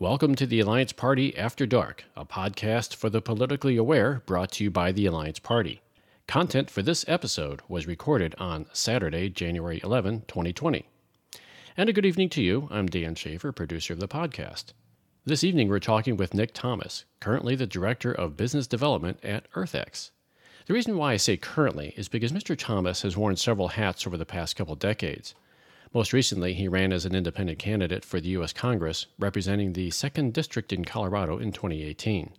Welcome to the Alliance Party After Dark, a podcast for the politically aware brought to you by the Alliance Party. Content for this episode was recorded on Saturday, January 11, 2020. And a good evening to you. I'm Dan Schaefer, producer of the podcast. This evening, we're talking with Nick Thomas, currently the Director of Business Development at EarthX. The reason why I say currently is because Mr. Thomas has worn several hats over the past couple decades. Most recently, he ran as an independent candidate for the U.S. Congress, representing the 2nd District in Colorado in 2018.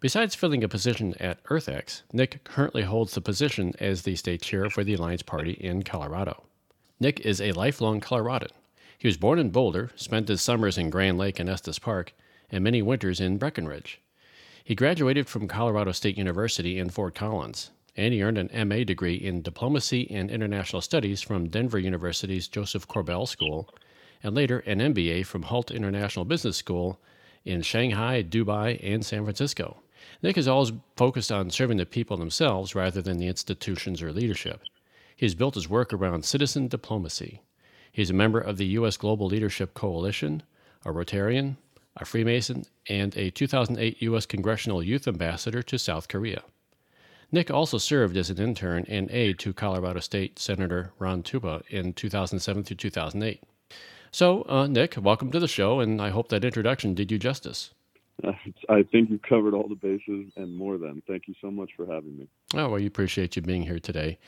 Besides filling a position at EarthX, Nick currently holds the position as the state chair for the Alliance Party in Colorado. Nick is a lifelong Coloradan. He was born in Boulder, spent his summers in Grand Lake and Estes Park, and many winters in Breckenridge. He graduated from Colorado State University in Fort Collins and he earned an MA degree in Diplomacy and International Studies from Denver University's Josef Korbel School, and later an MBA from Hult International Business School in Shanghai, Dubai, and San Francisco. Nick has always focused on serving the people themselves rather than the institutions or leadership. He has built his work around citizen diplomacy. He is a member of the U.S. Global Leadership Coalition, a Rotarian, a Freemason, and a 2008 U.S. Congressional Youth Ambassador to South Korea. Nick also served as an intern and aide to Colorado State Senator Ron Tupa in 2007 through 2008. So, uh, Nick, welcome to the show, and I hope that introduction did you justice. I think you covered all the bases and more than. Thank you so much for having me. Oh, well, we appreciate you being here today.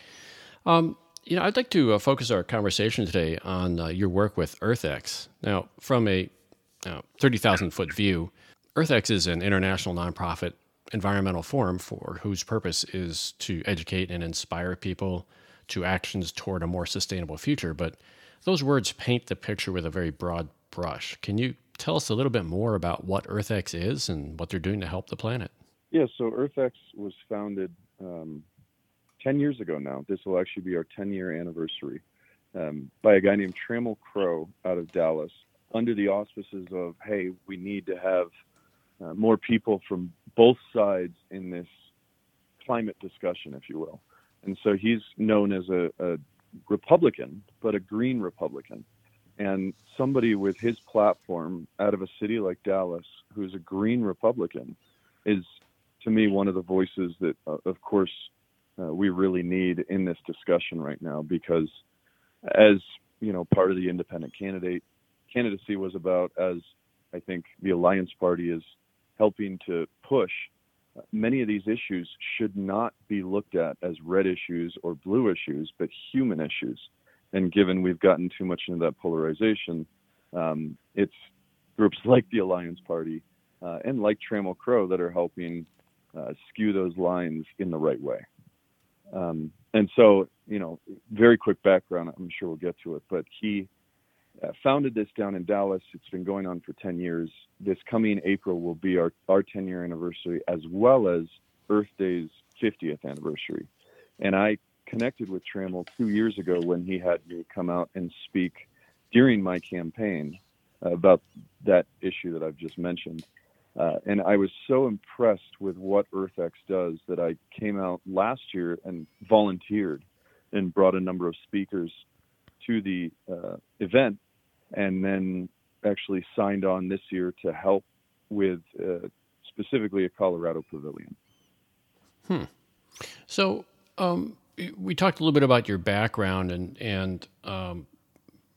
Um, you know, I'd like to uh, focus our conversation today on uh, your work with EarthX. Now, from a 30,000 foot view, EarthX is an international nonprofit environmental forum for whose purpose is to educate and inspire people to actions toward a more sustainable future. But those words paint the picture with a very broad brush. Can you tell us a little bit more about what EarthX is and what they're doing to help the planet? Yeah, so EarthX was founded um, 10 years ago now. This will actually be our 10 year anniversary um, by a guy named Trammell Crow out of Dallas under the auspices of, hey, we need to have uh, more people from both sides in this climate discussion, if you will. And so he's known as a, a Republican, but a green Republican. And somebody with his platform out of a city like Dallas, who's a green Republican, is to me one of the voices that, uh, of course, uh, we really need in this discussion right now because, as you know, part of the independent candidate candidacy was about, as I think the Alliance Party is helping to push many of these issues should not be looked at as red issues or blue issues, but human issues. And given we've gotten too much into that polarization, um, it's groups like the Alliance Party uh, and like Trammell Crow that are helping uh, skew those lines in the right way. Um, and so, you know, very quick background, I'm sure we'll get to it, but he uh, founded this down in Dallas. It's been going on for 10 years. This coming April will be our, our 10 year anniversary as well as Earth Day's 50th anniversary. And I connected with Trammell two years ago when he had me come out and speak during my campaign about that issue that I've just mentioned. Uh, and I was so impressed with what EarthX does that I came out last year and volunteered and brought a number of speakers to the uh, event and then actually signed on this year to help with uh, specifically a Colorado pavilion. Hmm. So um, we talked a little bit about your background and and um,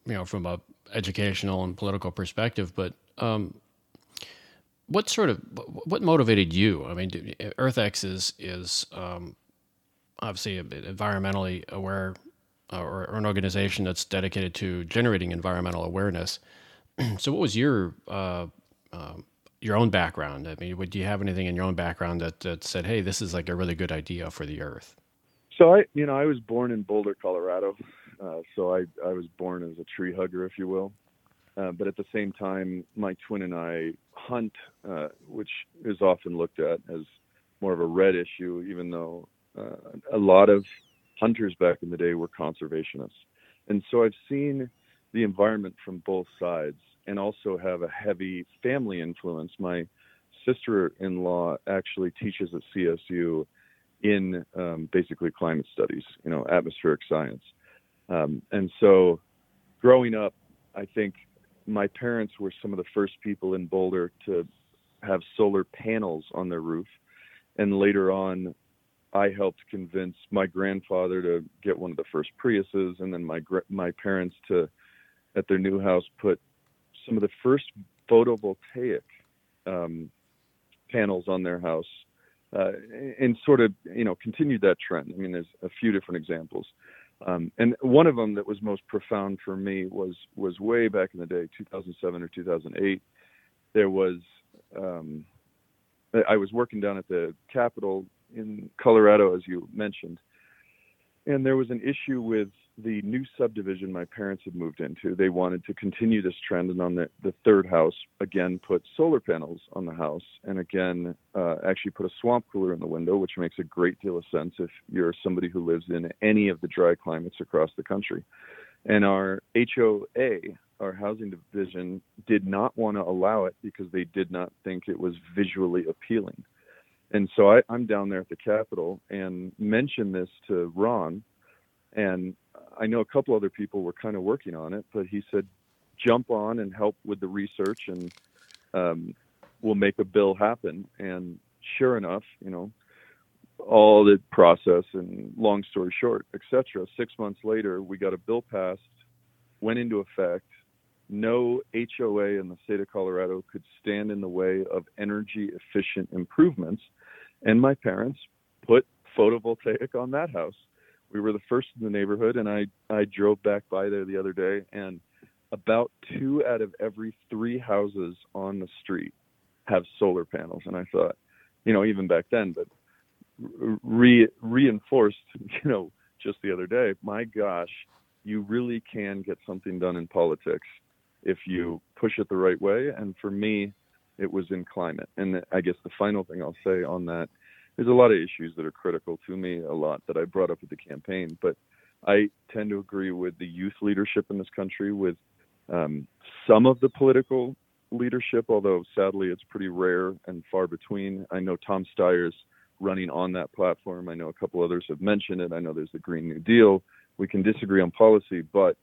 you know from a educational and political perspective, but um, what sort of what motivated you? I mean, EarthX is is um, obviously environmentally aware or, or, an organization that's dedicated to generating environmental awareness. so, what was your uh, uh, your own background? I mean, would you have anything in your own background that, that said, "Hey, this is like a really good idea for the Earth"? So I, you know, I was born in Boulder, Colorado. Uh, so I, I was born as a tree hugger, if you will. Uh, but at the same time, my twin and I hunt, uh, which is often looked at as more of a red issue, even though a lot of hunters back in the day were conservationists. And so I've seen the environment from both sides and also have a heavy family influence. My sister in law actually teaches at CSU in um, basically climate studies, you know, atmospheric science. Um, and so growing up, I think my parents were some of the first people in Boulder to have solar panels on their roof, and later on, I helped convince my grandfather to get one of the first Priuses, and then my my parents to, at their new house, put some of the first photovoltaic um, panels on their house, uh, and sort of you know continued that trend. I mean, there's a few different examples, um, and one of them that was most profound for me was was way back in the day, 2007 or 2008. There was um, I was working down at the Capitol in Colorado, as you mentioned, and there was an issue with the new subdivision my parents had moved into. They wanted to continue this trend, and on the, the third house, again, put solar panels on the house, and again, uh, actually put a swamp cooler in the window, which makes a great deal of sense if you're somebody who lives in any of the dry climates across the country. And our HOA, our housing division, did not want to allow it because they did not think it was visually appealing. And so I, I'm down there at the Capitol and mentioned this to Ron, and I know a couple other people were kind of working on it, but he said, jump on and help with the research, and um, we'll make a bill happen. And sure enough, you know, all the process and long story short, etc. Six months later, we got a bill passed, went into effect. No HOA in the state of Colorado could stand in the way of energy efficient improvements and my parents put photovoltaic on that house. We were the first in the neighborhood, and I I drove back by there the other day, and about two out of every three houses on the street have solar panels. And I thought, you know, even back then, but re reinforced, you know, just the other day, my gosh, you really can get something done in politics if you push it the right way. And for me, it was in climate. And I guess the final thing I'll say on that, there's a lot of issues that are critical to me, a lot that I brought up at the campaign, but I tend to agree with the youth leadership in this country, with um, some of the political leadership, although sadly it's pretty rare and far between. I know Tom Steyer's running on that platform. I know a couple others have mentioned it. I know there's the Green New Deal. We can disagree on policy, but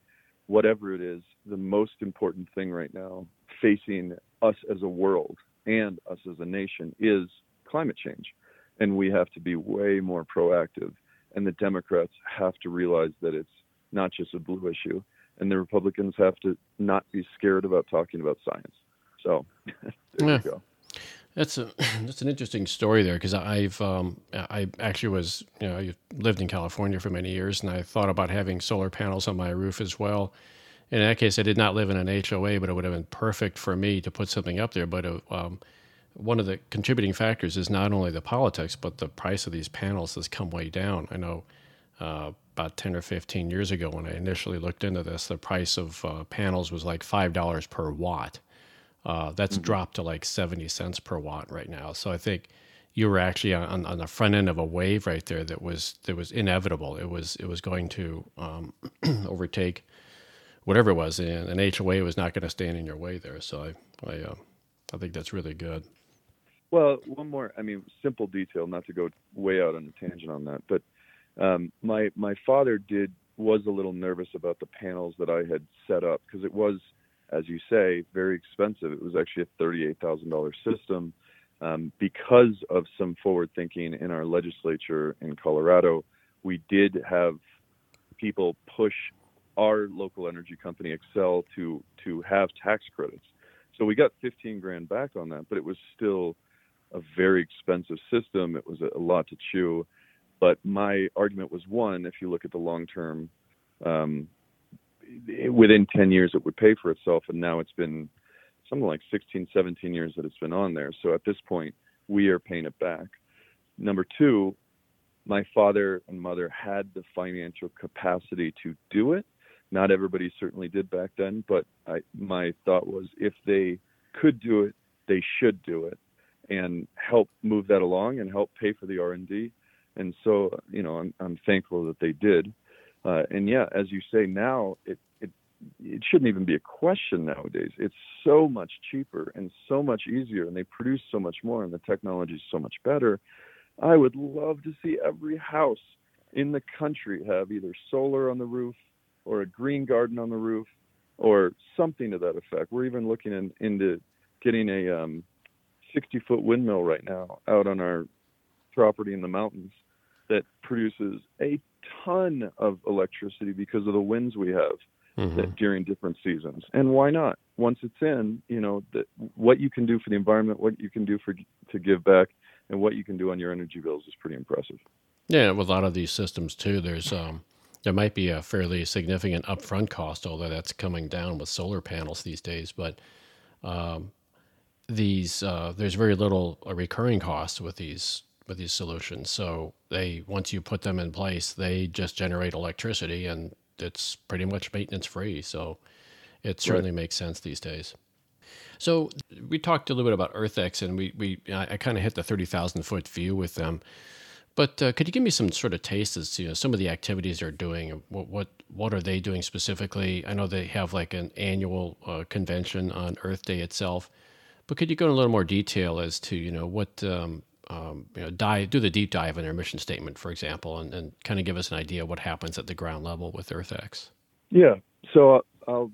whatever it is, the most important thing right now facing us as a world and us as a nation is climate change. And we have to be way more proactive. And the Democrats have to realize that it's not just a blue issue. And the Republicans have to not be scared about talking about science. So there yeah. you go. That's a that's an interesting story there because I've um, I actually was you know I lived in California for many years and I thought about having solar panels on my roof as well in that case, I did not live in an HOA, but it would have been perfect for me to put something up there. But uh, um, one of the contributing factors is not only the politics, but the price of these panels has come way down. I know uh, about 10 or 15 years ago when I initially looked into this, the price of uh, panels was like $5 per watt. Uh, that's mm-hmm. dropped to like 70 cents per watt right now. So I think you were actually on, on the front end of a wave right there that was that was inevitable. It was it was going to um, overtake whatever it was, and an HOA was not going to stand in your way there. So I, I, uh, I think that's really good. Well, one more, I mean, simple detail, not to go way out on a tangent on that, but um, my my father did was a little nervous about the panels that I had set up because it was, as you say, very expensive. It was actually a thirty-eight thousand dollar system. Um, because of some forward thinking in our legislature in Colorado, we did have people push our local energy company Xcel to to have tax credits. So we got 15 grand back on that, but it was still a very expensive system. It was a, lot to chew. But my argument was one: if you look at the long term, um, within 10 years it would pay for itself, and now it's been something like 16, 17 years that it's been on there. So at this point, we are paying it back. Number two, my father and mother had the financial capacity to do it not everybody certainly did back then, but I, my thought was if they could do it, they should do it and help move that along and help pay for the R&D. And so, you know, I'm, I'm thankful that they did. Uh, and yeah, as you say now, it, it, it shouldn't even be a question nowadays. It's so much cheaper and so much easier, and they produce so much more, and the technology is so much better. I would love to see every house in the country have either solar on the roof or a green garden on the roof. or something to that effect. We're even looking in, into getting a um, 60 foot windmill right now out on our property in the mountains that produces a ton of electricity because of the winds we have mm-hmm. that, during different seasons. And why not? Once it's in, you know, that what you can do for the environment, what you can do for to give back, and what you can do on your energy bills is pretty impressive. Yeah, with a lot of these systems too, there's um, there might be a fairly significant upfront cost, although that's coming down with solar panels these days. But um, these uh, there's very little recurring cost with these with these solutions. So they once you put them in place, they just generate electricity, and it's pretty much maintenance free. So it certainly right. makes sense these days. So we talked a little bit about EarthX, and we we I, I kind of hit the thirty thousand foot view with them. But uh, could you give me some sort of taste as to you know, some of the activities they're doing? What, what what are they doing specifically? I know they have like an annual uh, convention on Earth Day itself, but could you go in a little more detail as to you know what um, um, you know dive do the deep dive in their mission statement, for example, and, and kind of give us an idea what happens at the ground level with EarthX? Yeah, so uh, I'll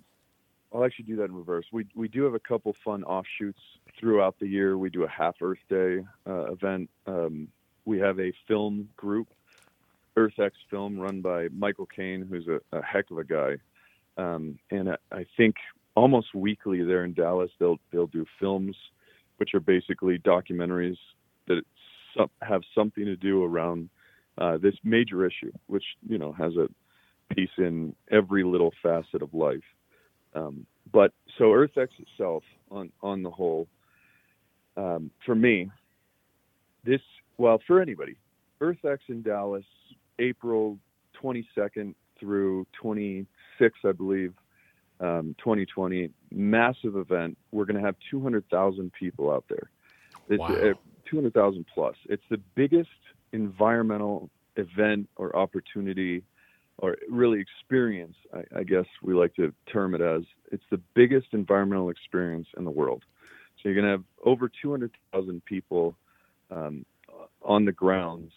I'll actually do that in reverse. We we do have a couple fun offshoots throughout the year. We do a half Earth Day uh, event. Um, we have a film group, EarthX Film, run by Michael Cain, who's a, a heck of a guy. Um, and I, I, think almost weekly there in Dallas, they'll they'll do films, which are basically documentaries that have something to do around uh, this major issue, which you know has a piece in every little facet of life. Um, but so EarthX itself, on on the whole, um, for me, this well, for anybody, EarthX in Dallas, April 22nd through 26th, I believe, um, 2020, massive event. We're going to have 200,000 people out there. It's wow. uh, 200,000 plus. It's the biggest environmental event or opportunity or really experience, I, I, guess we like to term it as. It's the biggest environmental experience in the world. So you're going to have over 200,000 people um, on the grounds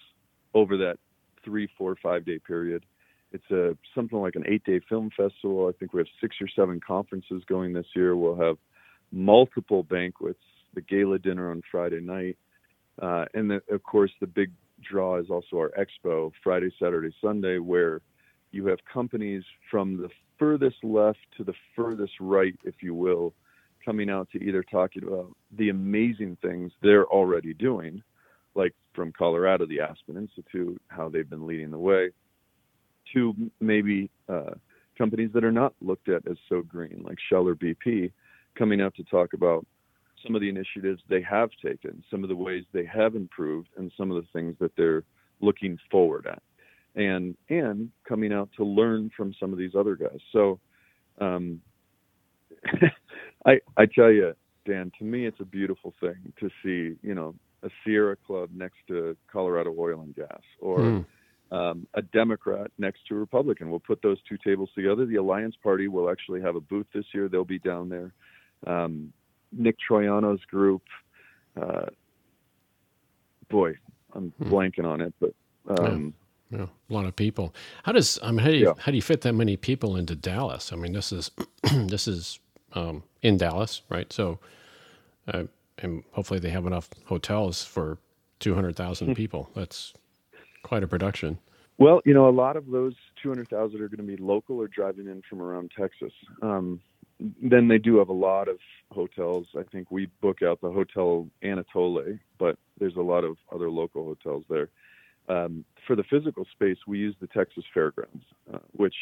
over that three, four, five day period. It's a something like an eight day film festival. I think we have six or seven conferences going this year. We'll have multiple banquets, the gala dinner on Friday night, uh, and the, of course the big draw is also our expo Friday, Saturday, Sunday, where you have companies from the furthest left to the furthest right, if you will, coming out to either talking about the amazing things they're already doing like from Colorado, the Aspen Institute, how they've been leading the way, to maybe uh, companies that are not looked at as so green, like Shell or BP, coming out to talk about some of the initiatives they have taken, some of the ways they have improved, and some of the things that they're looking forward at, and and coming out to learn from some of these other guys. So, um, I I tell you, Dan, to me, it's a beautiful thing to see, you know, a Sierra Club next to Colorado Oil and Gas, or mm. um, a Democrat next to a Republican. We'll put those two tables together. The Alliance Party will actually have a booth this year. They'll be down there. Um, Nick Troiano's group. Uh, boy, I'm hmm. blanking on it, but um, yeah. yeah. a lot of people. How does I mean how do you yeah. how do you fit that many people into Dallas? I mean, this is this is um, in Dallas, right? So. Uh, and hopefully they have enough hotels for 200,000 hmm. people. That's quite a production. Well, you know, a lot of those 200,000 are going to be local or driving in from around Texas. Um, then they do have a lot of hotels. I think we book out the Hotel Anatole, but there's a lot of other local hotels there. Um, for the physical space, we use the Texas Fairgrounds, uh, which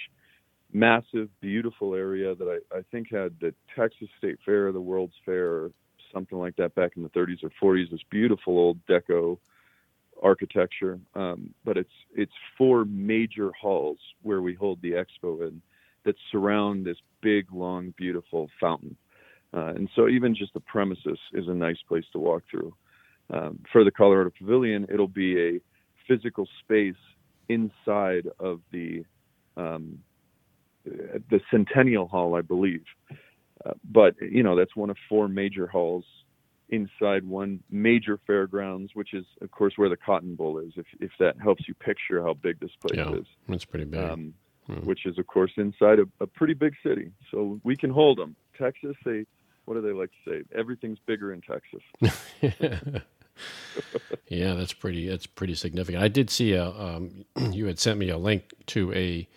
massive, beautiful area that I, I think had the Texas State Fair, the World's Fair, something like that back in the 30s or 40s. This beautiful old deco architecture, um, but it's it's four major halls where we hold the expo in that surround this big, long, beautiful fountain. Uh, and so even just the premises is a nice place to walk through. Um, for the Colorado Pavilion, it'll be a physical space inside of the um, the Centennial Hall, I believe, but you know that's one of four major halls inside one major fairgrounds, which is of course where the Cotton Bowl is. If if that helps you picture how big this place yeah, is, it's pretty big. Um, hmm. which is, of course, inside a, a pretty big city. So we can hold them. Texas, they, what do they like to say? Everything's bigger in Texas. yeah, that's pretty. That's pretty significant. I did see a. Um, you had sent me a link to a.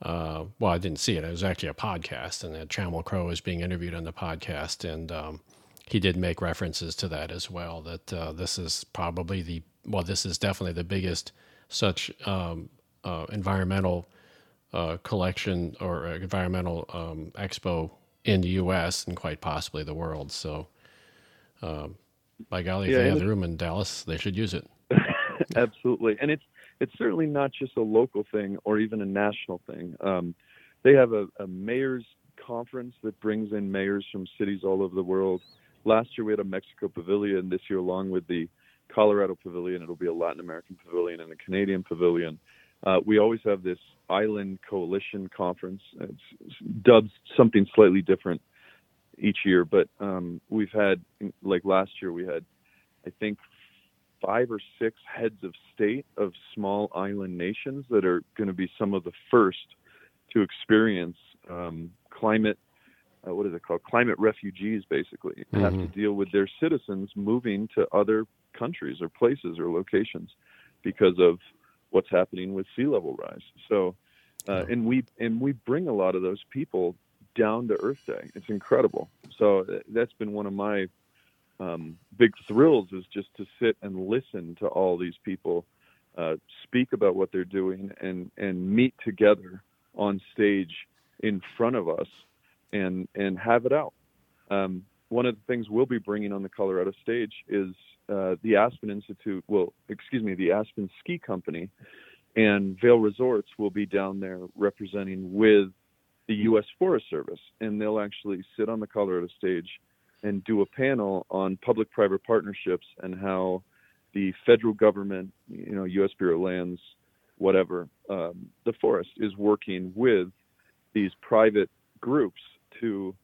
Uh, well, I didn't see it. It was actually a podcast, and that Trammell Crow was being interviewed on the podcast, and um, he did make references to that as well. That uh, this is probably the well, this is definitely the biggest such um, uh, environmental uh, collection or environmental um, expo in the U.S. and quite possibly the world. So, um, by golly, if they have the room in Dallas, they should use it. Absolutely, and it's it's certainly not just a local thing or even a national thing. Um, they have a, a mayor's conference that brings in mayors from cities all over the world. Last year we had a Mexico pavilion. This year, along with the Colorado pavilion, it'll be a Latin American pavilion and a Canadian pavilion. Uh, we always have this Island Coalition Conference. It's dubbed something slightly different each year, but um, we've had, like last year, we had, I think, five or six heads of state of small island nations that are going to be some of the first to experience um, climate. Uh, what is it called? Climate refugees, basically, mm-hmm. have to mm-hmm. deal with their citizens moving to other countries or places or locations because of what's happening with sea level rise. So, uh, and we and we bring a lot of those people down to Earth Day. It's incredible. So uh, that's been one of my um, big thrills is just to sit and listen to all these people uh, speak about what they're doing and and meet together on stage in front of us and and have it out. Um, one of the things we'll be bringing on the Colorado stage is uh, the Aspen Institute, well, excuse me, the Aspen Ski Company and Vail Resorts will be down there representing with the U.S. Forest Service, and they'll actually sit on the Colorado stage and do a panel on public-private partnerships and how the federal government, you know, U.S. Bureau of Lands, whatever, um, the forest is working with these private groups to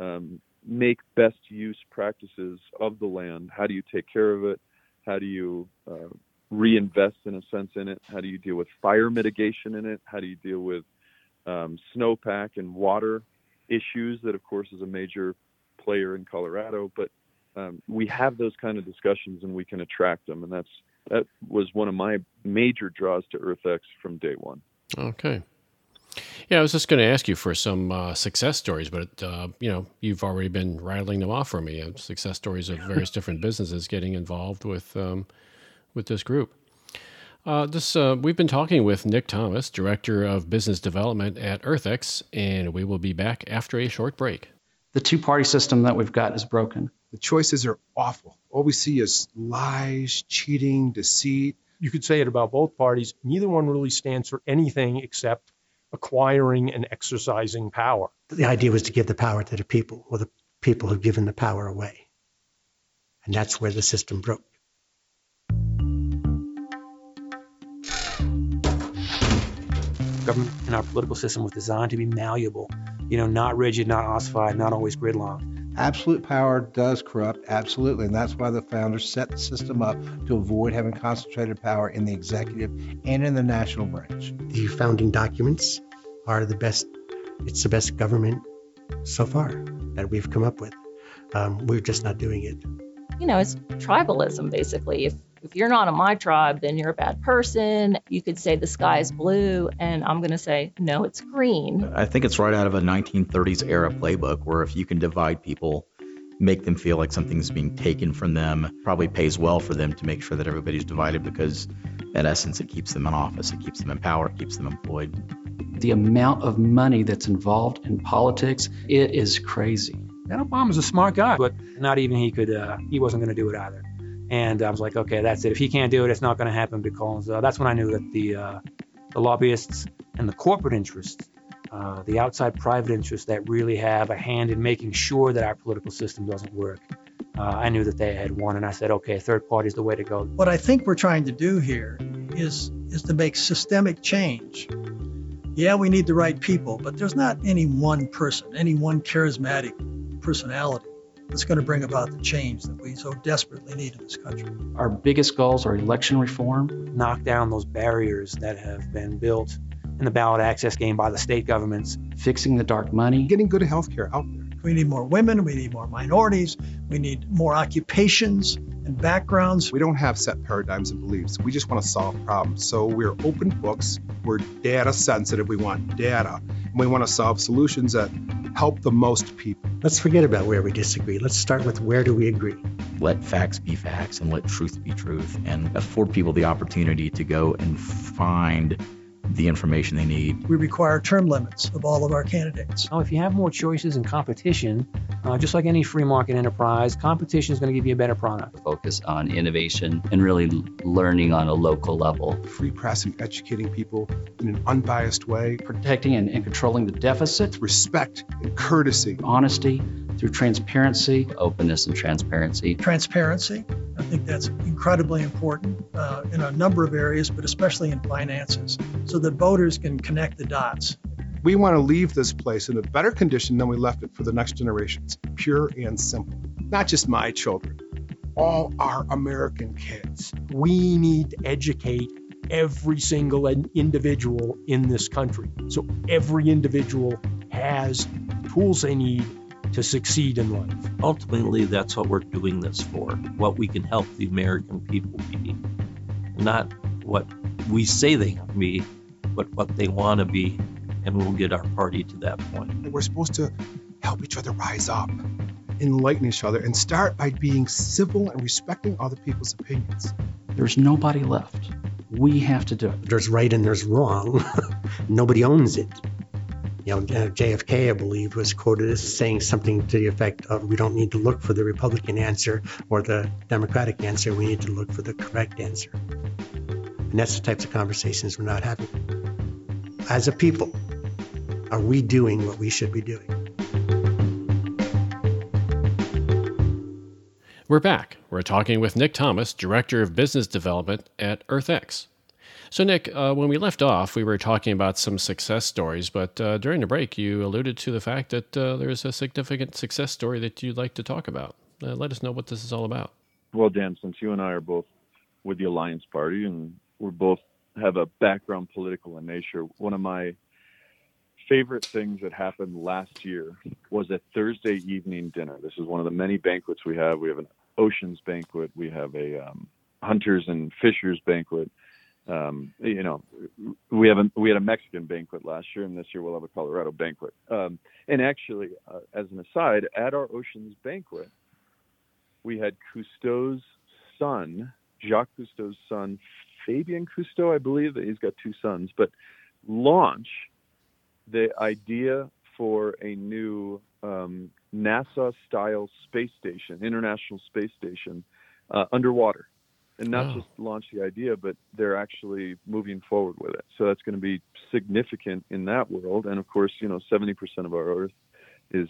um, make best use practices of the land. How do you take care of it? How do you uh, reinvest in a sense in it? How do you deal with fire mitigation in it? How do you deal with um, snowpack and water issues that, of course, is a major player in Colorado? But um, we have those kind of discussions and we can attract them, and that's that was one of my major draws to EarthX from day one. Okay. Yeah, I was just going to ask you for some uh, success stories, but uh, you know, you've already been rattling them off for me. Uh, success stories of various different businesses getting involved with um, with this group. Uh, this uh, we've been talking with Nick Thomas, director of business development at EarthX, and we will be back after a short break. The two-party system that we've got is broken. The choices are awful. All we see is lies, cheating, deceit. You could say it about both parties. Neither one really stands for anything except acquiring and exercising power. The idea was to give the power to the people, or the people who've given the power away. And that's where the system broke. Government and our political system was designed to be malleable, you know, not rigid, not ossified, not always gridlocked. Absolute power does corrupt, absolutely. And that's why the founders set the system up to avoid having concentrated power in the executive and in the national branch. The founding documents are the best, it's the best government so far that we've come up with. Um, we're just not doing it. You know, it's tribalism basically. If if you're not in my tribe, then you're a bad person. You could say the sky is blue, and I'm going to say, no, it's green. I think it's right out of a 1930s era playbook where if you can divide people, make them feel like something's being taken from them, probably pays well for them to make sure that everybody's divided because, in essence, it keeps them in office, it keeps them in power, it keeps them employed. The amount of money that's involved in politics, it is crazy. And Obama's a smart guy, but not even he could, uh, he wasn't going to do it either. And I was like, okay, that's it. If he can't do it, it's not going to happen because uh, that's when I knew that the uh, the lobbyists and the corporate interests, uh, the outside private interests that really have a hand in making sure that our political system doesn't work, uh, I knew that they had won. And I said, okay, third party is the way to go. What I think we're trying to do here is is to make systemic change. Yeah, we need the right people, but there's not any one person, any one charismatic personality that's going to bring about the change that we so desperately need in this country. Our biggest goals are election reform, knock down those barriers that have been built in the ballot access game by the state governments. Fixing the dark money. Getting good health care out there. We need more women, we need more minorities, we need more occupations and backgrounds. We don't have set paradigms and beliefs. We just want to solve problems. So we're open books, we're data sensitive, we want data, and we want to solve solutions that help the most people. Let's forget about where we disagree. Let's start with where do we agree. Let facts be facts and let truth be truth and afford people the opportunity to go and find the information they need. We require term limits of all of our candidates. Now, if you have more choices and competition, uh, just like any free market enterprise, competition is going to give you a better product. Focus on innovation and really learning on a local level. Free press and educating people in an unbiased way. Protecting and, and controlling the deficit. Respect and courtesy. Honesty through transparency, openness and transparency. Transparency. I think that's incredibly important uh, in a number of areas, but especially in finances, so that voters can connect the dots. We want to leave this place in a better condition than we left it for the next generations, pure and simple. Not just my children, all our American kids. We need to educate every single individual in this country. So every individual has tools they need to succeed in life. Ultimately, that's what we're doing this for, what we can help the American people be. Not what we say they can be, but what they want to be, and we'll get our party to that point. We're supposed to help each other rise up, enlighten each other, and start by being civil and respecting other people's opinions. There's nobody left. We have to do it. There's right and there's wrong. Nobody owns it you know, JFK, I believe, was quoted as saying something to the effect of, "We don't need to look for the Republican answer or the Democratic answer. We need to look for the correct answer." And that's the types of conversations we're not having. As a people, are we doing what we should be doing? We're back. We're talking with Nick Thomas, Director of Business Development at EarthX. So, Nick, uh, when we left off, we were talking about some success stories, but uh, during the break, you alluded to the fact that uh, there's a significant success story that you'd like to talk about. Uh, let us know what this is all about. Well, Dan, since you and I are both with the Alliance Party and we're both have a background political in nature, one of my favorite things that happened last year was a Thursday evening dinner. This is one of the many banquets we have. We have an oceans banquet, we have a um, hunters and fishers banquet um, you know, we have a, we had a Mexican banquet last year, and this year we'll have a Colorado banquet. Um, and actually, uh, as an aside, at our Oceans banquet, we had Cousteau's son, Jacques Cousteau's son, Fabien Cousteau, I believe that he's got two sons, but launch the idea for a new um, NASA-style space station, International Space Station, uh, underwater and not oh. just launch the idea, but they're actually moving forward with it. So that's going to be significant in that world. And of course, you know, 70% of our Earth is,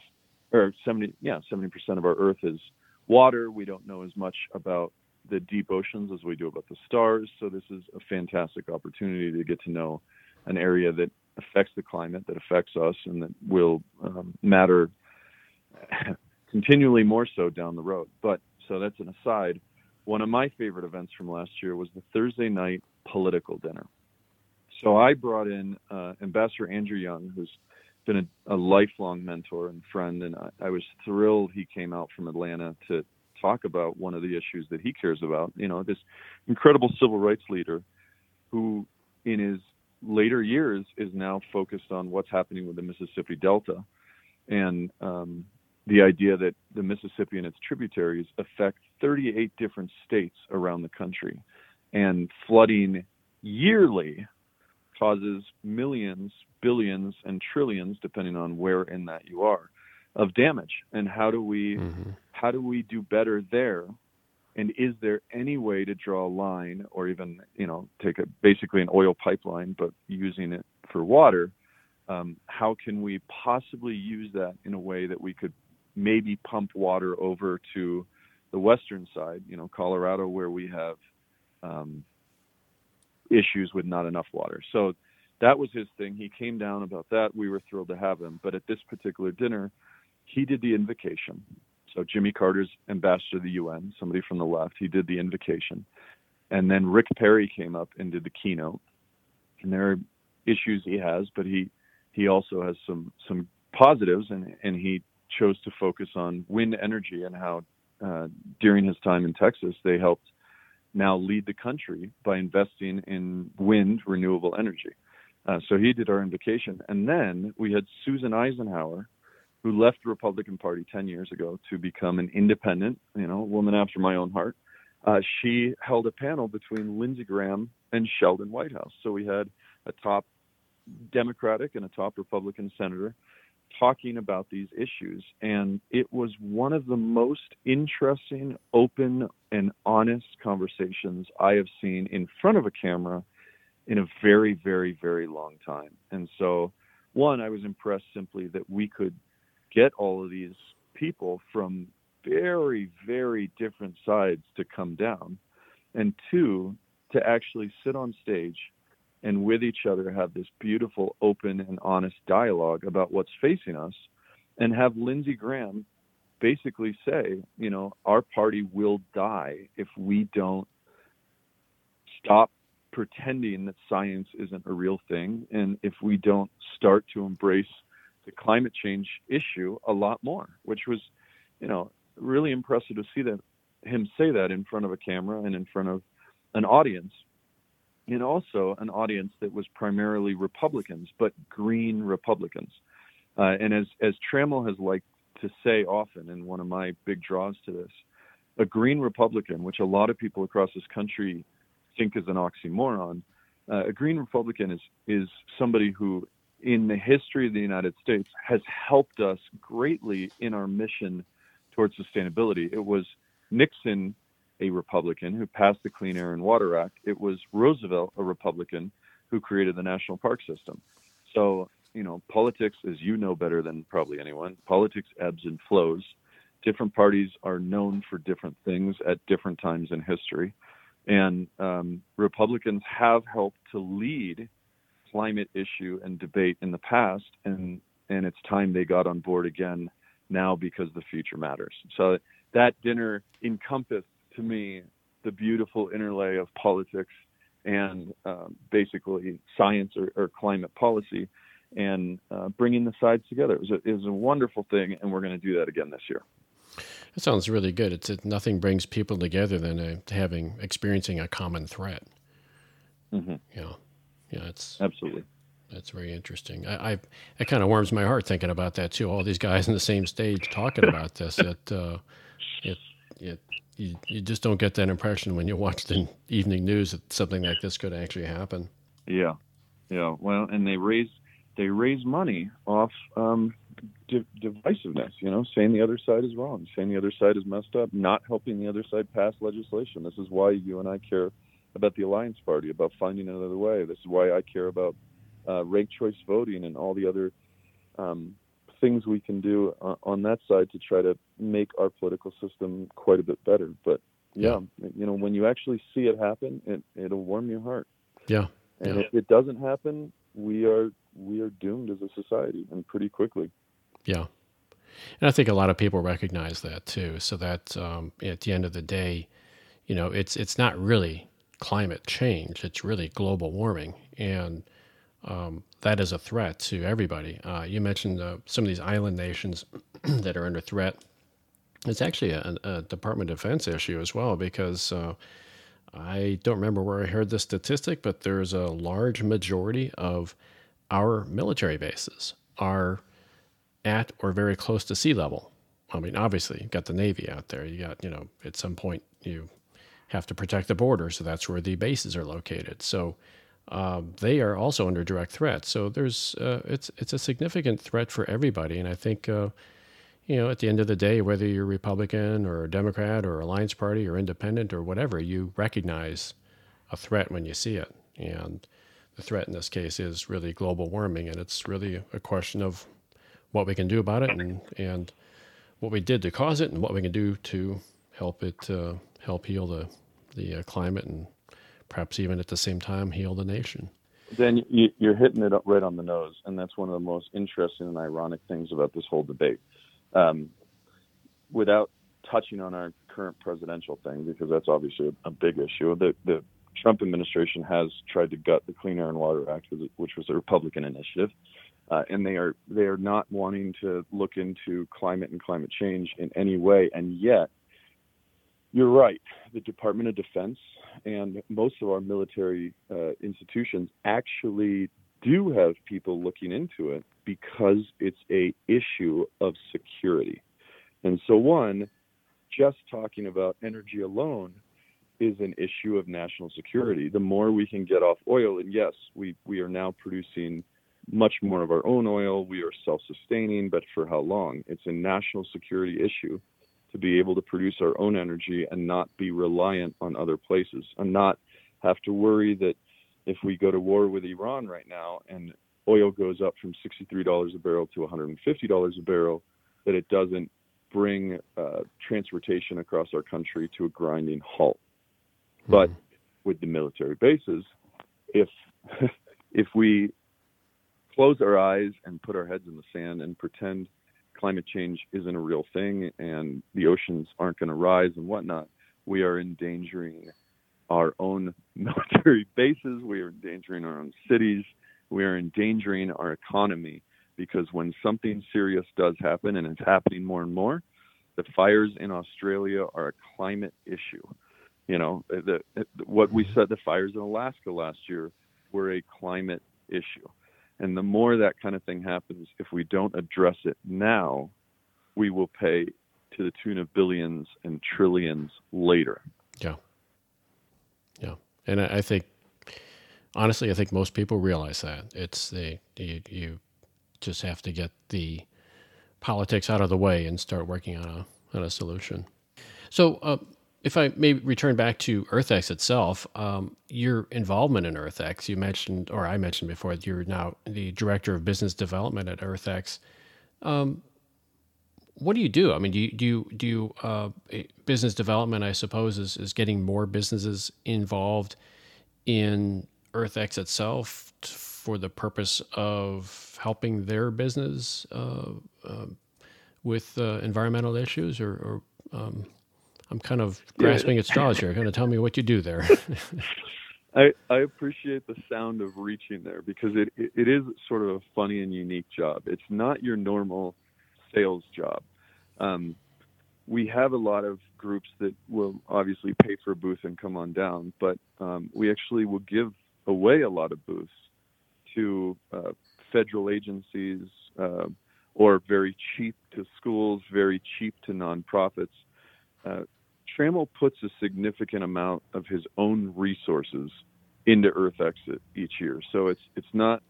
or 70, yeah, 70% of our Earth is water. We don't know as much about the deep oceans as we do about the stars. So this is a fantastic opportunity to get to know an area that affects the climate, that affects us, and that will um, matter continually more so down the road. But so that's an aside one of my favorite events from last year was the Thursday night political dinner. So I brought in uh, Ambassador Andrew Young, who's been a, a lifelong mentor and friend, and I, I was thrilled he came out from Atlanta to talk about one of the issues that he cares about. You know, this incredible civil rights leader who, in his later years, is now focused on what's happening with the Mississippi Delta and um, the idea that the Mississippi and its tributaries affect 38 different states around the country. And flooding yearly causes millions, billions, and trillions, depending on where in that you are, of damage. And how do we mm-hmm. how do we do better there? And is there any way to draw a line, or even you know take a basically an oil pipeline, but using it for water? Um, how can we possibly use that in a way that we could maybe pump water over to the western side, you know, Colorado, where we have um, issues with not enough water. So that was his thing. He came down about that. We were thrilled to have him. But at this particular dinner, he did the invocation. So Jimmy Carter's ambassador to the UN, somebody from the left, he did the invocation. And then Rick Perry came up and did the keynote. And there are issues he has, but he he also has some some positives, and and he chose to focus on wind energy and how uh, during his time in Texas they helped now lead the country by investing in wind renewable energy. Uh, so he did our invocation, and then we had Susan Eisenhower, who left the Republican Party 10 years ago to become an independent, you know, woman after my own heart. Uh, she held a panel between Lindsey Graham and Sheldon Whitehouse. So we had a top Democratic and a top Republican senator talking about these issues. And it was one of the most interesting, open, and honest conversations I have seen in front of a camera in a very, very, very long time. And so, one, I was impressed simply that we could get all of these people from very, very different sides to come down. And two, to actually sit on stage and with each other have this beautiful, open, and honest dialogue about what's facing us, and have Lindsey Graham basically say, you know, our party will die if we don't stop pretending that science isn't a real thing, and if we don't start to embrace the climate change issue a lot more, which was, you know, really impressive to see that him say that in front of a camera and in front of an audience and also an audience that was primarily Republicans, but green Republicans. Uh, and as, as Trammell has liked to say often, and one of my big draws to this, a green Republican, which a lot of people across this country think is an oxymoron, uh, a green Republican is, is somebody who, in the history of the United States, has helped us greatly in our mission towards sustainability. It was Nixon a Republican who passed the Clean Air and Water Act. It was Roosevelt, a Republican, who created the national park system. So, you know, politics, as you know better than probably anyone, politics ebbs and flows. Different parties are known for different things at different times in history. And um, Republicans have helped to lead climate issue and debate in the past, and, and it's time they got on board again now because the future matters. So that dinner encompassed to me the beautiful interlay of politics and um, basically science or, or, climate policy and uh, bringing the sides together. It was, a, it was a wonderful thing, and we're going to do that again this year. That sounds really good. It's it, nothing brings people together than uh, having experiencing a common threat. Mm-hmm. Yeah, yeah, it's absolutely. That's very interesting. I, I it kind of warms my heart thinking about that too. All these guys on the same stage talking about this. It, uh, it, you, you just don't get that impression when you watch the evening news that something like this could actually happen. Yeah, yeah. Well, and they raise they raise money off um, di- divisiveness. You know, saying the other side is wrong, saying the other side is messed up, not helping the other side pass legislation. This is why you and I care about the Alliance Party, about finding another way. This is why I care about uh, ranked choice voting and all the other um, things we can do uh, on that side to try to make our political system quite a bit better. But yeah, yeah. you know, when you actually see it happen, it it'll warm your heart. Yeah. And yeah. if it doesn't happen, we are we are doomed as a society, and pretty quickly. Yeah. And I think a lot of people recognize that too. So that um, at the end of the day, you know, it's it's not really climate change; it's really global warming, and um, that is a threat to everybody. Uh, you mentioned uh, some of these island nations that are under threat. It's actually a, a, Department of Defense issue as well because uh, I don't remember where I heard this statistic, but there's a large majority of our military bases are at or very close to sea level. I mean, obviously, you've got the Navy out there. You got, you know, at some point you have to protect the border, so that's where the bases are located. So uh, they are also under direct threat. So there's uh, it's it's a significant threat for everybody, and I think uh, you know at the end of the day, whether you're Republican or Democrat or Alliance Party or Independent or whatever, you recognize a threat when you see it, and the threat in this case is really global warming, and it's really a question of what we can do about it and and what we did to cause it and what we can do to help it uh, help heal the the uh, climate and perhaps even at the same time heal the nation. Then you're hitting it right on the nose, and that's one of the most interesting and ironic things about this whole debate. Um, without touching on our current presidential thing, because that's obviously a, a big issue, the, the Trump administration has tried to gut the Clean Air and Water Act, which was a Republican initiative, uh, and they are they are not wanting to look into climate and climate change in any way. And yet, you're right. The Department of Defense and most of our military uh, institutions actually do have people looking into it because it's a issue of security. And so, one, just talking about energy alone is an issue of national security. The more we can get off oil, and yes, we, we are now producing much more of our own oil. We are self sustaining, but for how long? It's a national security issue to be able to produce our own energy and not be reliant on other places and not have to worry that if we go to war with Iran right now and oil goes up from $63 a barrel to $150 a barrel, that it doesn't bring uh, transportation across our country to a grinding halt. Mm-hmm. But with the military bases, if if we close our eyes and put our heads in the sand and pretend climate change isn't a real thing and the oceans aren't going to rise and whatnot, we are endangering our own military bases, we are endangering our own cities, we are endangering our economy because when something serious does happen, and it's happening more and more, the fires in Australia are a climate issue. You know, the, the, what we mm-hmm. said, the fires in Alaska last year were a climate issue. And the more that kind of thing happens, if we don't address it now, we will pay to the tune of billions and trillions later. Yeah. Yeah. And I, I think, honestly, I think most people realize that. It's the, you, you just have to get the politics out of the way and start working on a, on a solution. So, uh, if I may return back to EarthX itself, um, your involvement in EarthX, you mentioned, or I mentioned before, that you're now the director of business development at EarthX. Um, what do you do? I mean, do you do you, do you uh, business development? I suppose is is getting more businesses involved in EarthX itself for the purpose of helping their business uh, uh, with environmental issues, or, or um, I'm kind of grasping yeah. at straws here. Kind of tell me what you do there. I, I appreciate the sound of reaching there because it, it, it is sort of a funny and unique job. It's not your normal sales job. Um, we have a lot of groups that will obviously pay for a booth and come on down, but um, we actually will give away a lot of booths to uh, federal agencies uh, or very cheap to schools, very cheap to nonprofits. Uh, Trammell puts a significant amount of his own resources into EarthX each year. So it's it's not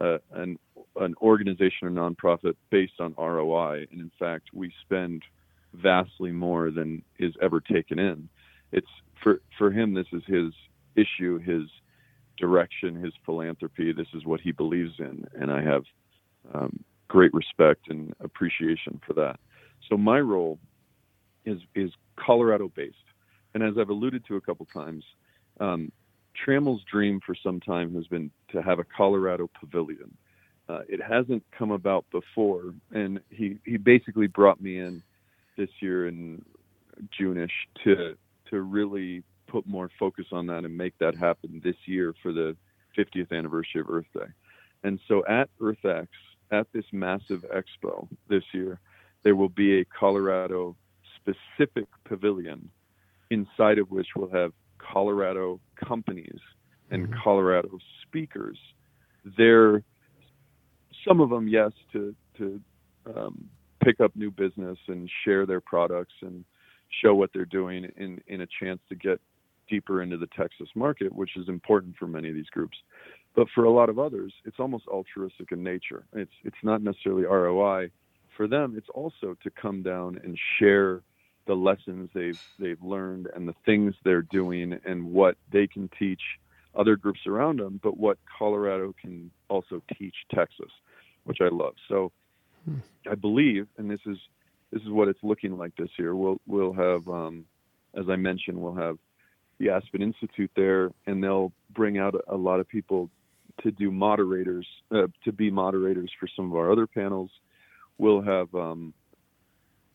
uh, an an organization or nonprofit based on ROI, and in fact, we spend vastly more than is ever taken in. It's for for him. This is his issue, his direction, his philanthropy. This is what he believes in, and I have um, great respect and appreciation for that. So my role is is Colorado based, and as I've alluded to a couple times, um, Trammell's dream for some time has been to have a Colorado pavilion. Uh, it hasn't come about before, and he he basically brought me in this year in Juneish to to really put more focus on that and make that happen this year for the 50th anniversary of Earth Day. And so at EarthX, at this massive expo this year, there will be a Colorado specific pavilion inside of which we'll have Colorado companies and mm-hmm. Colorado speakers. They're some of them, yes, to to um, pick up new business and share their products and show what they're doing in in a chance to get deeper into the Texas market, which is important for many of these groups. But for a lot of others, it's almost altruistic in nature. It's it's not necessarily ROI. For them, it's also to come down and share the lessons they've they've learned and the things they're doing and what they can teach other groups around them, but what Colorado can also teach Texas, which I love. So hmm. I believe, and this is this is what it's looking like this year. We'll we'll have, um, as I mentioned, we'll have the Aspen Institute there, and they'll bring out a, a lot of people to do moderators, uh, to be moderators for some of our other panels. We'll have um,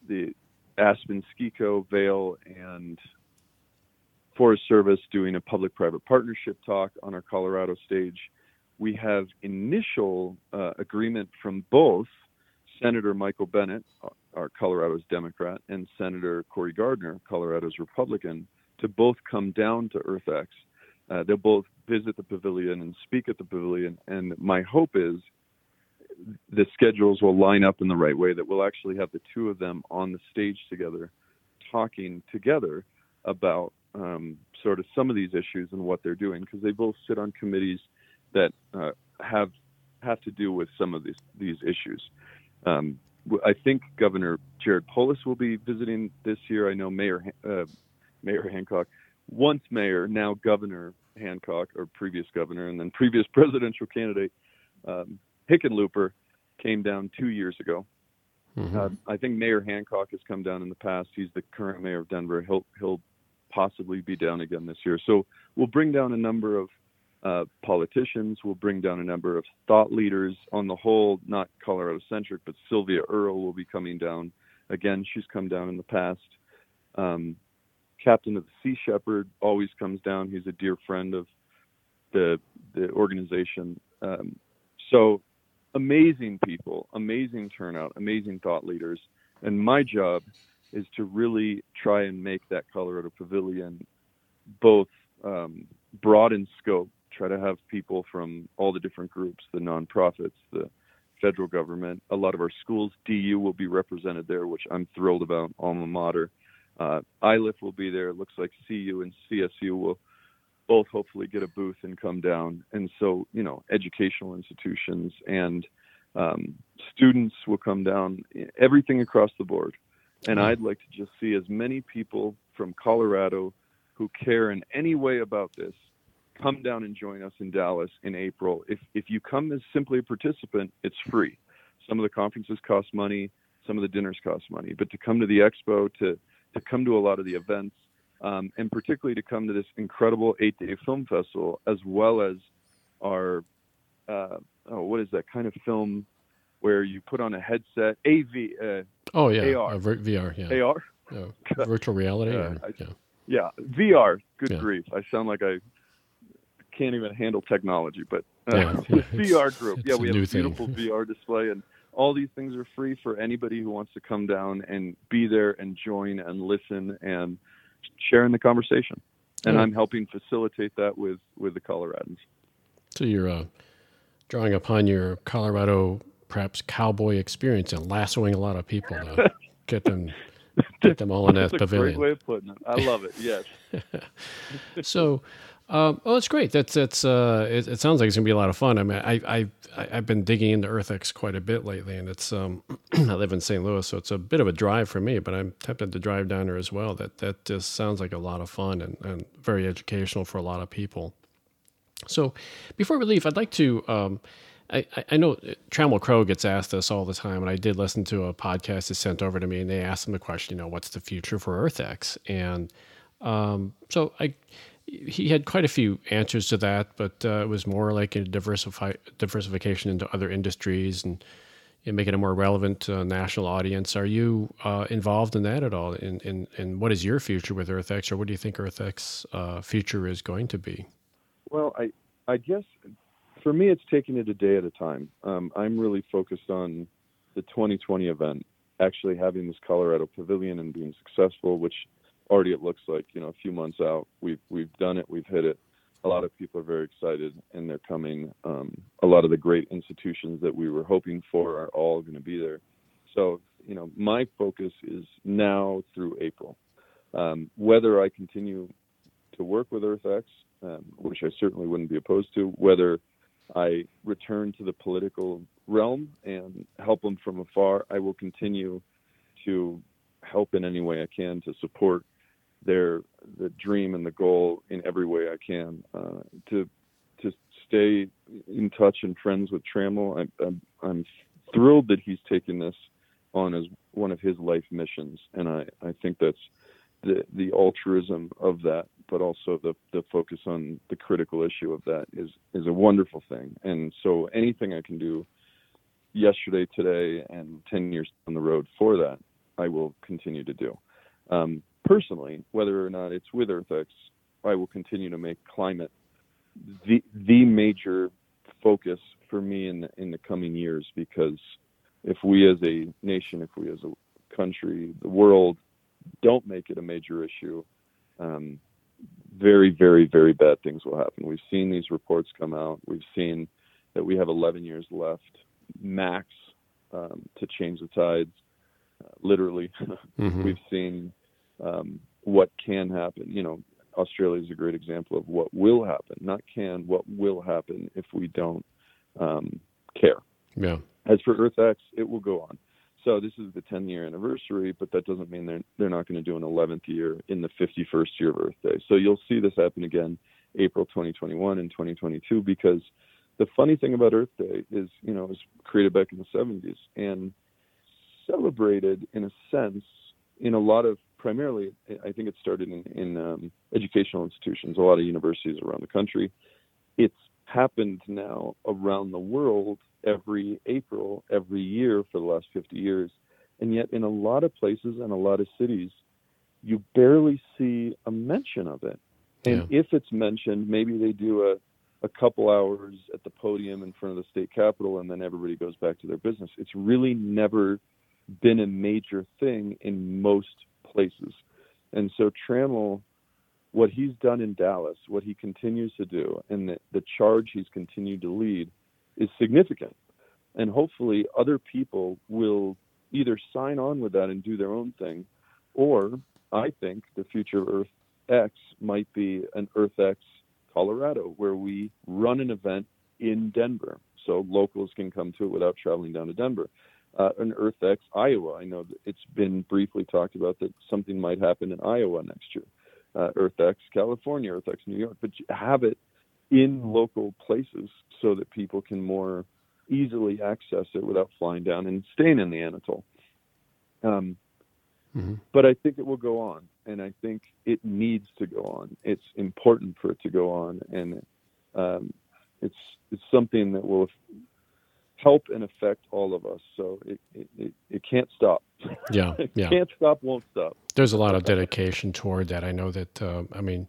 the Aspen, Skico, Vail, and Forest Service doing a public-private partnership talk on our Colorado stage. We have initial uh, agreement from both Senator Michael Bennet, our Colorado's Democrat, and Senator Cory Gardner, Colorado's Republican, to both come down to EarthX. Uh, they'll both visit the pavilion and speak at the pavilion. And my hope is the schedules will line up in the right way that we'll actually have the two of them on the stage together, talking together about um, sort of some of these issues and what they're doing because they both sit on committees that uh, have have to do with some of these these issues. Um, I think Governor Jared Polis will be visiting this year. I know Mayor uh, Mayor Hancock, once mayor, now Governor Hancock, or previous governor, and then previous presidential candidate um, Hickenlooper came down two years ago. Mm-hmm. Uh, I think Mayor Hancock has come down in the past. He's the current mayor of Denver. He'll he'll possibly be down again this year. So we'll bring down a number of uh, politicians. We'll bring down a number of thought leaders. On the whole, not Colorado centric, but Sylvia Earle will be coming down again. She's come down in the past. Um, Captain of the Sea Shepherd always comes down. He's a dear friend of the the organization. Um, so amazing people, amazing turnout, amazing thought leaders. And my job is to really try and make that Colorado Pavilion both um, broad in scope, try to have people from all the different groups, the nonprofits, the federal government. A lot of our schools, DU will be represented there, which I'm thrilled about, alma mater. Uh, Iliff will be there. It looks like CU and CSU will both hopefully get a booth and come down. And so, you know, educational institutions and um, students will come down, everything across the board. And mm-hmm. I'd like to just see as many people from Colorado who care in any way about this come down and join us in Dallas in April. If if you come as simply a participant, it's free. Some of the conferences cost money, some of the dinners cost money, but to come to the expo, to to come to a lot of the events, um, and particularly to come to this incredible eight-day film festival, as well as our uh, oh, what is that kind of film where you put on a headset, AV. Uh, oh yeah, AR, uh, VR, yeah, AR, yeah. virtual reality. Or, yeah. yeah, VR. Good grief! I sound like I can't even handle technology, but uh, yeah, the VR group. Yeah, we have a beautiful thing. VR display, and all these things are free for anybody who wants to come down and be there and join and listen and share in the conversation. And yeah. I'm helping facilitate that with with the Coloradans. So you're uh, drawing upon your Colorado perhaps cowboy experience and lassoing a lot of people to get them get them all in that That's pavilion. A great way of putting it. I love it. Yes. so, um, oh, it's great. That's that's. Uh, it, it, sounds like it's gonna be a lot of fun. I mean, I I I've been digging into EarthX quite a bit lately, and it's um, I live in St. Louis, so it's a bit of a drive for me. But I'm tempted to drive down there as well. That that just sounds like a lot of fun and, and very educational for a lot of people. So, before we leave, I'd like to. Um, I, I know Trammell Crow gets asked this all the time, and I did listen to a podcast that sent over to me, and they asked him the question, you know, what's the future for EarthX? And um, so I, he had quite a few answers to that, but uh, it was more like a diversify diversification into other industries and, and making a more relevant uh, national audience. Are you uh, involved in that at all? In, in, in what is your future with EarthX, or what do you think EarthX uh, future is going to be? Well, I I guess for me, it's taking it a day at a time. Um, I'm really focused on the 2020 event, actually having this Colorado Pavilion and being successful, which already it looks like you know a few months out we've we've done it, we've hit it. A lot of people are very excited and they're coming. Um, a lot of the great institutions that we were hoping for are all going to be there. So you know, my focus is now through April. Um, whether I continue to work with EarthX, um, which I certainly wouldn't be opposed to, whether I return to the political realm and help them from afar. I will continue to help in any way I can to support their the dream and the goal in every way I can. Uh, to to stay in touch and friends with Trammell. I, I'm, I'm thrilled that he's taken this on as one of his life missions, and I I think that's the the altruism of that, but also the the focus on the critical issue of that is is a wonderful thing. And so anything I can do yesterday, today, and ten years down the road for that, I will continue to do. Um, personally, whether or not it's with EarthX I will continue to make climate the the major focus for me in the in the coming years because if we as a nation, if we as a country, the world don't make it a major issue, um, very, very, very bad things will happen. We've seen these reports come out. We've seen that we have 11 years left max um, to change the tides, uh, literally. Mhm. We've seen um, what can happen. You know, Australia is a great example of what will happen, not can, what will happen if we don't um, care. Yeah. As for Earth X, it will go on. So this is the 10 year anniversary, but that doesn't mean they're they're not going to do an 11th year in the 51st year of Earth Day. So you'll see this happen again April 2021 and 2022 because the funny thing about Earth Day is, you know, it was created back in the 70s and celebrated in a sense in a lot of primarily I think it started in, in um, educational institutions, a lot of universities around the country. It's happened now around the world every April, every year for the last 50 years. And yet, in a lot of places and a lot of cities, you barely see a mention of it. And if it's mentioned, maybe they do a, a couple hours at the podium in front of the state capitol and then everybody goes back to their business. It's really never been a major thing in most places. And so Trammell what he's done in Dallas, what he continues to do, and the, the charge he's continued to lead is significant. And hopefully, other people will either sign on with that and do their own thing, or I think the future Earth X might be an Earth X Colorado, where we run an event in Denver. So locals can come to it without traveling down to Denver. Uh, an Earth X Iowa. I know that it's been briefly talked about that something might happen in Iowa next year uh, EarthX California, EarthX New York, but have it in local places so that people can more easily access it without flying down and staying in the Anatole. Um, But I think it will go on, and I think it needs to go on. It's important for it to go on, and um, it's it's something that will help and affect all of us. So it it, it, it can't stop. Yeah, yeah. can't stop, won't stop. There's a lot of dedication toward that. I know that. Uh, I mean,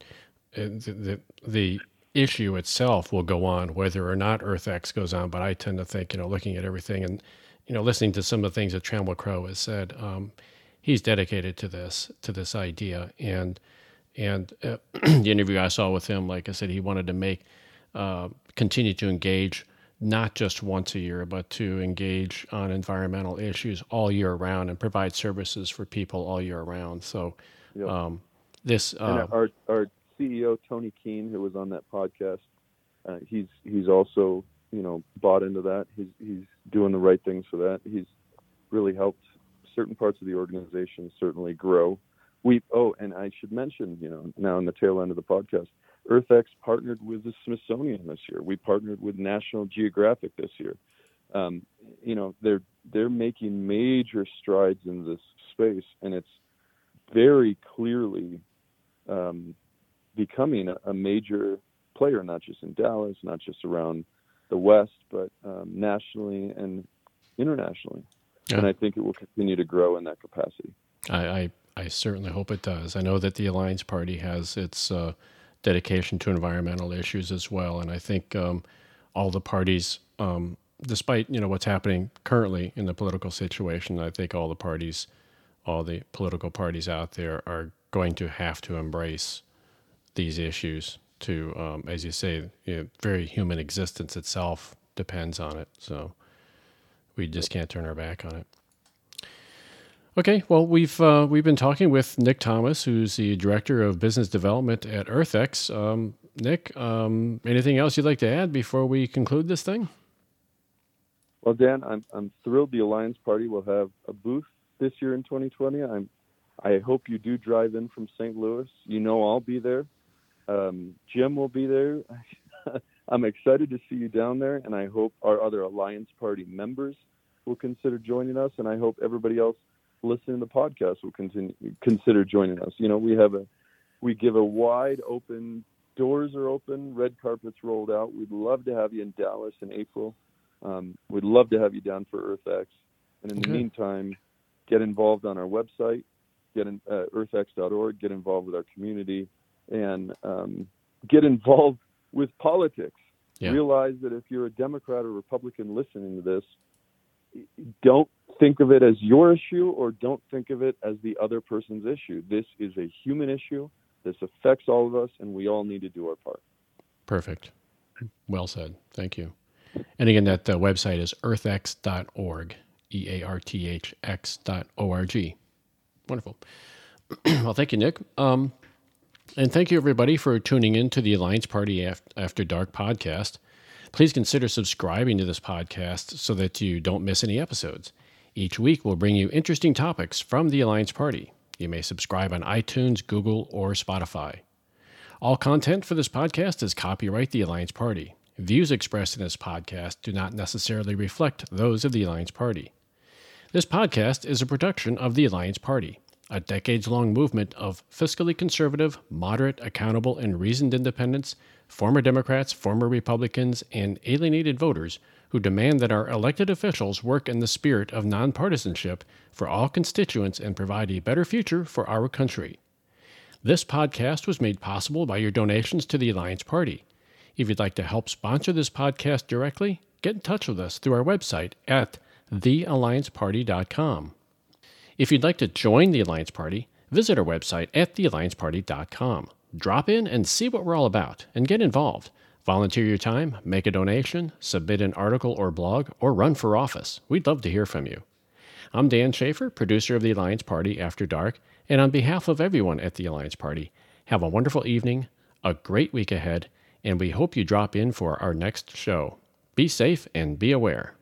uh, the, the the issue itself will go on whether or not EarthX goes on. But I tend to think, you know, looking at everything and you know, listening to some of the things that Trammell Crow has said, um, he's dedicated to this to this idea. And and uh, the interview I saw with him, like I said, he wanted to make uh, continue to engage not just once a year, but to engage on environmental issues all year round and provide services for people all year round. So, Yep. um, this uh, our our CEO Tony Keene, who was on that podcast, uh, he's he's also you know bought into that. He's he's doing the right things for that. He's really helped certain parts of the organization certainly grow. We oh, and I should mention, you know, now in the tail end of the podcast, EarthX partnered with the Smithsonian this year. We partnered with National Geographic this year. Um, you know, they're they're making major strides in this space, and it's very clearly um, becoming a, a major player, not just in Dallas, not just around the West, but um, nationally and internationally. And I think it will continue to grow in that capacity. I, I I certainly hope it does. I know that the Alliance Party has its uh, dedication to environmental issues as well, and I think um, all the parties, um, despite you know what's happening currently in the political situation, I think all the parties, all the political parties out there, are going to have to embrace these issues. To, um, as you say, you know, very human existence itself depends on it. So we just can't turn our back on it. Okay, well, we've uh, we've been talking with Nick Thomas, who's the director of business development at EarthX. Um, Nick, um, anything else you'd like to add before we conclude this thing? Well, Dan, I'm I'm thrilled the Alliance Party will have a booth this year in 2020. I'm I hope you do drive in from St. Louis. You know I'll be there. Um, Jim will be there. I'm excited to see you down there, and I hope our other Alliance Party members will consider joining us, and I hope everybody else listening to the podcast will continue consider joining us. You know, we have a we give a wide open doors are open, red carpets rolled out. We'd love to have you in Dallas in April. Um, we'd love to have you down for EarthX. And in the meantime, get involved on our website, get in uh, earthx.org, get involved with our community, and um, get involved with politics. Yeah. Realize that if you're a Democrat or Republican listening to this, don't think of it as your issue or don't think of it as the other person's issue. This is a human issue. This affects all of us, and we all need to do our part. Perfect. Well said. Thank you. And again, that uh, website is earthx.org, E A R T H X dot O R G. Wonderful. well, thank you, Nick. Um, and thank you, everybody, for tuning in to the Alliance Party After Dark podcast. Please consider subscribing to this podcast so that you don't miss any episodes. Each week, we'll bring you interesting topics from the Alliance Party. You may subscribe on iTunes, Google, or Spotify. All content for this podcast is copyright the Alliance Party. Views expressed in this podcast do not necessarily reflect those of the Alliance Party. This podcast is a production of the Alliance Party, a decades long movement of fiscally conservative, moderate, accountable, and reasoned independents, former Democrats, former Republicans, and alienated voters who demand that our elected officials work in the spirit of nonpartisanship for all constituents and provide a better future for our country. This podcast was made possible by your donations to the Alliance Party. If you'd like to help sponsor this podcast directly, get in touch with us through our website at theallianceparty.com. If you'd like to join the Alliance Party, visit our website at theallianceparty.com. Drop in and see what we're all about and get involved. Volunteer your time, make a donation, submit an article or blog, or run for office. We'd love to hear from you. I'm Dan Schaefer, producer of the Alliance Party After Dark, and on behalf of everyone at the Alliance Party, have a wonderful evening, a great week ahead, and we hope you drop in for our next show. Be safe and be aware.